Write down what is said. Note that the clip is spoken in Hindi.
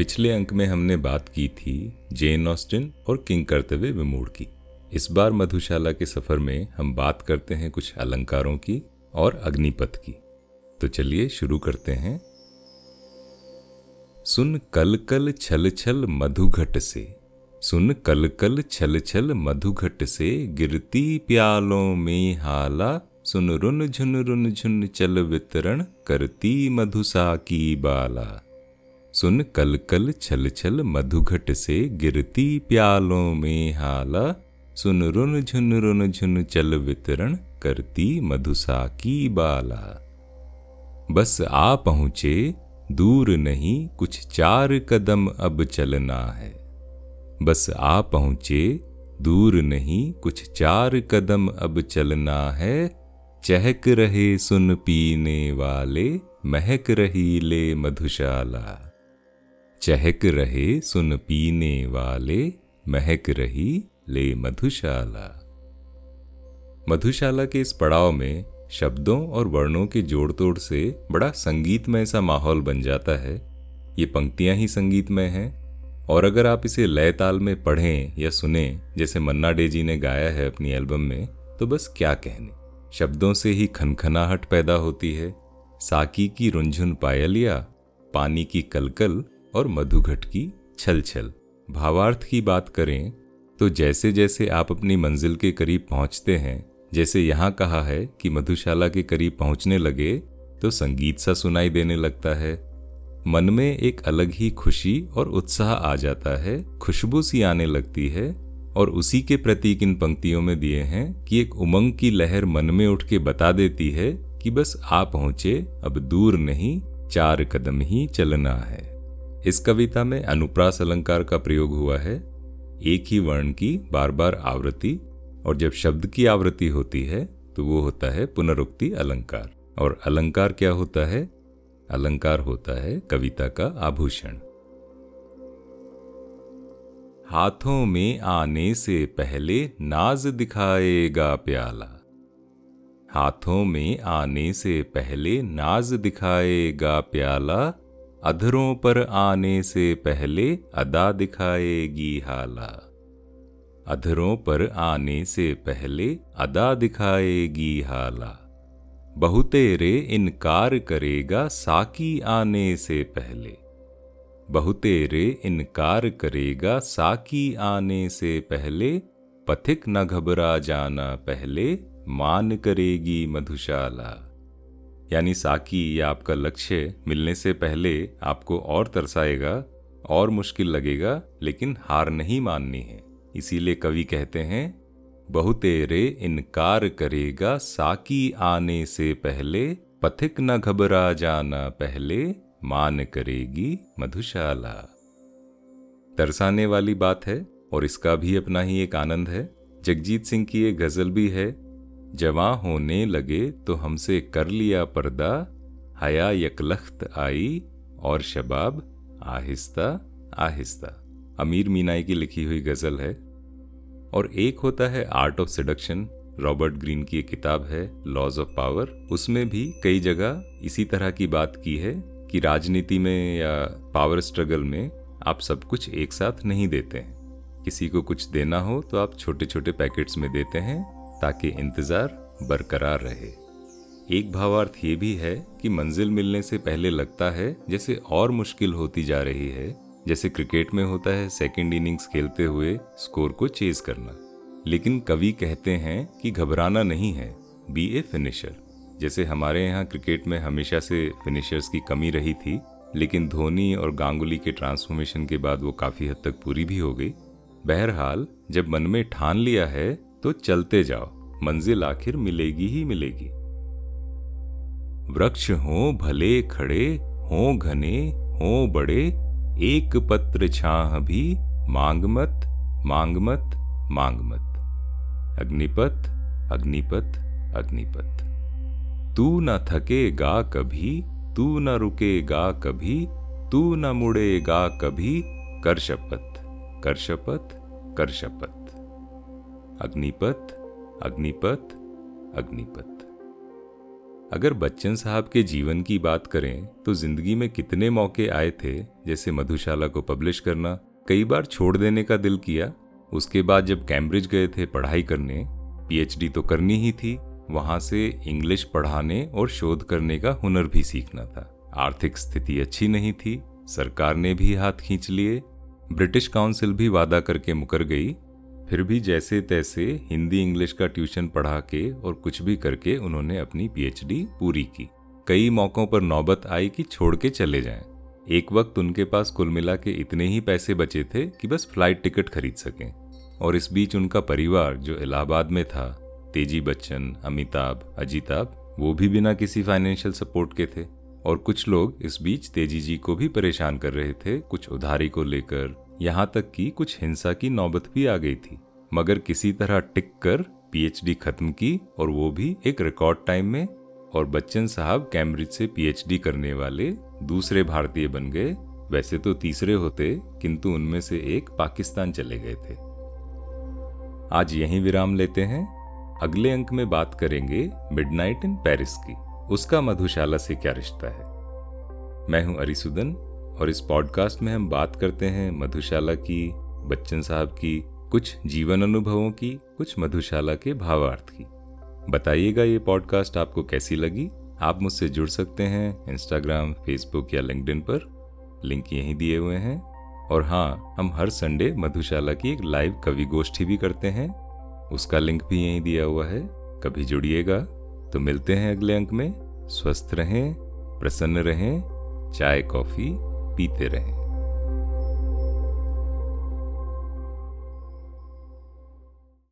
पिछले अंक में हमने बात की थी जेन ऑस्टिन और किंग कर्तव्य विमूढ़ की। इस बार मधुशाला के सफ़र में हम बात करते हैं कुछ अलंकारों की और अग्निपथ की। तो चलिए शुरू करते हैं। सुन कल कल छल छल मधुघट से, सुन कल कल छल छल मधुघट से गिरती प्यालों में हाला, सुन रुन झुन रुन झुन चल वितरण करती मधुसा की बाला। सुन कल कल छल छल मधुघट से गिरती प्यालों में हाला। सुन रुन झुन रुन झुन चल वितरण करती मधुसा की बाला। बस आ पहुँचे, दूर नहीं कुछ चार कदम अब चलना है। बस आ पहुँचे, दूर नहीं कुछ चार कदम अब चलना है। चहक रहे सुन पीने वाले, महक रही ले मधुशाला। चहक रहे सुन पीने वाले, महक रही ले मधुशाला। मधुशाला के इस पड़ाव में शब्दों और वर्णों के जोड़ तोड़ से बड़ा संगीतमय सा माहौल बन जाता है। ये पंक्तियाँ ही संगीतमय हैं। और अगर आप इसे लय ताल में पढ़ें या सुने, जैसे मन्ना डे जी ने गाया है अपनी एल्बम में तो बस क्या कहने। शब्दों से ही खनखनाहट पैदा होती है। साकी की रुंझुन पायलिया, पानी की कलकल और मधुघट की छल छल भावार्थ की बात करें तो जैसे जैसे आप अपनी मंजिल के करीब पहुँचते हैं, जैसे यहाँ कहा है कि मधुशाला के करीब पहुँचने लगे तो संगीत सा सुनाई देने लगता है। मन में एक अलग ही खुशी और उत्साह आ जाता है, खुशबू सी आने लगती है, और उसी के प्रतीक इन पंक्तियों में दिए हैं कि एक उमंग की लहर मन में उठ के बता देती है कि बस आ पहुँचे, अब दूर नहीं, चार कदम ही चलना है। इस कविता में अनुप्रास अलंकार का प्रयोग हुआ है। एक ही वर्ण की बार बार आवृत्ति और जब शब्द की आवृत्ति होती है तो वो होता है पुनरुक्ति अलंकार। और अलंकार क्या होता है? अलंकार होता है कविता का आभूषण। हाथों में आने से पहले नाज दिखाएगा प्याला। हाथों में आने से पहले नाज दिखाएगा प्याला। अधरों पर आने से पहले अदा दिखाएगी हाला। अधरों पर आने से पहले अदा दिखाएगी हाला। बहुतेरे इनकार करेगा साकी आने से पहले। बहुतेरे इनकार करेगा साकी आने से पहले। पथिक न घबरा जाना पहले, मान करेगी मधुशाला। यानी साकी या आपका लक्ष्य मिलने से पहले आपको और तरसाएगा, और मुश्किल लगेगा, लेकिन हार नहीं माननी है। इसीलिए कवि कहते हैं बहुतेरे इनकार करेगा साकी आने से पहले, पथिक न घबरा जाना पहले, मान करेगी मधुशाला। तरसाने वाली बात है, और इसका भी अपना ही एक आनंद है। जगजीत सिंह की एक गज़ल भी है जवां होने लगे तो हमसे कर लिया पर्दा। हया यकलख्त आई और शबाब, आहिस्ता आहिस्ता। अमीर मीनाई की लिखी हुई गज़ल है। और एक होता है art of seduction Robert Greene की एक किताब है लॉज ऑफ़ पावर उसमें भी कई जगह इसी तरह की बात की है कि राजनीति में या पावर स्ट्रगल में आप सब कुछ एक साथ नहीं देते हैं। किसी को कुछ देना हो तो आप छोटे छोटे पैकेट्स में देते हैं ताकि इंतज़ार बरकरार रहे। एक भावार्थ ये भी है कि मंजिल मिलने से पहले लगता है, जैसे और मुश्किल होती जा रही है, जैसे क्रिकेट में होता है सेकेंड इनिंग्स खेलते हुए स्कोर को चेज करना। लेकिन कवि कहते हैं कि घबराना नहीं है बी ए फिनिशर जैसे हमारे यहाँ क्रिकेट में हमेशा से फिनिशर्स की कमी रही थी, लेकिन धोनी और गांगुली के ट्रांसफॉर्मेशन के बाद वो काफ़ी हद तक पूरी भी हो गई। बहरहाल, जब मन में ठान लिया है तो चलते जाओ, मंजिल आखिर मिलेगी ही मिलेगी। वृक्ष हो, भले खड़े, हो घने, हो बड़े, एक पत्र छाह भी, मांग मत मांग मत मांग मत। अग्निपथ अग्निपथ अग्निपथ। तू न थकेगा कभी, तू न रुकेगा कभी, तू न मुड़ेगा कभी कर शपथ कर शपथ कर शपथ अग्निपथ अग्निपथ अग्निपथ। अगर बच्चन साहब के जीवन की बात करें तो ज़िंदगी में कितने मौके आए थे, जैसे मधुशाला को पब्लिश करना, कई बार छोड़ देने का दिल किया। उसके बाद जब कैम्ब्रिज गए थे पढ़ाई करने, पीएचडी तो करनी ही थी, वहाँ से इंग्लिश पढ़ाने और शोध करने का हुनर भी सीखना था। आर्थिक स्थिति अच्छी नहीं थी, सरकार ने भी हाथ खींच लिए, ब्रिटिश काउंसिल भी वादा करके मुकर गई फिर भी जैसे तैसे हिंदी इंग्लिश का ट्यूशन पढ़ा के और कुछ भी करके उन्होंने अपनी पीएचडी पूरी की। कई मौकों पर नौबत आई कि छोड़ के चले जाएँ। एक वक्त उनके पास कुल मिला के इतने ही पैसे बचे थे कि बस फ़्लाइट टिकट खरीद सकें। और इस बीच उनका परिवार जो इलाहाबाद में था, तेज़ी बच्चन, अमिताभ, अजिताभ, वो भी बिना किसी फाइनेंशियल सपोर्ट के थे। और कुछ लोग इस बीच तेज़ी जी को भी परेशान कर रहे थे, कुछ उधारी को लेकर यहाँ तक कि कुछ हिंसा की नौबत भी आ गई थी। मगर किसी तरह टिक कर पीएचडी खत्म की और वो भी एक रिकॉर्ड टाइम में, और बच्चन साहब कैम्ब्रिज से पीएचडी करने वाले दूसरे भारतीय बन गए। वैसे तो तीसरे होते, किंतु उनमें से एक पाकिस्तान चले गए थे। आज यहीं विराम लेते हैं। अगले अंक में बात करेंगे मिडनाइट इन पेरिस की। उसका मधुशाला से क्या रिश्ता है? मैं हूँ अरिसुदन। और इस पॉडकास्ट में हम बात करते हैं मधुशाला की, बच्चन साहब की, कुछ जीवन अनुभवों की, कुछ मधुशाला के भावार्थ की। बताइएगा ये पॉडकास्ट आपको कैसी लगी? आप मुझसे जुड़ सकते हैं इंस्टाग्राम फेसबुक या लिंक्डइन पर। लिंक यहीं दिए हुए हैं। और हाँ हम हर संडे मधुशाला की एक लाइव कवि गोष्ठी भी करते हैं। उसका लिंक भी यहीं दिया हुआ है। कभी जुड़िएगा। तो मिलते हैं अगले अंक में। स्वस्थ रहें, प्रसन्न रहें। चाय, कॉफ़ी। पीते रहें।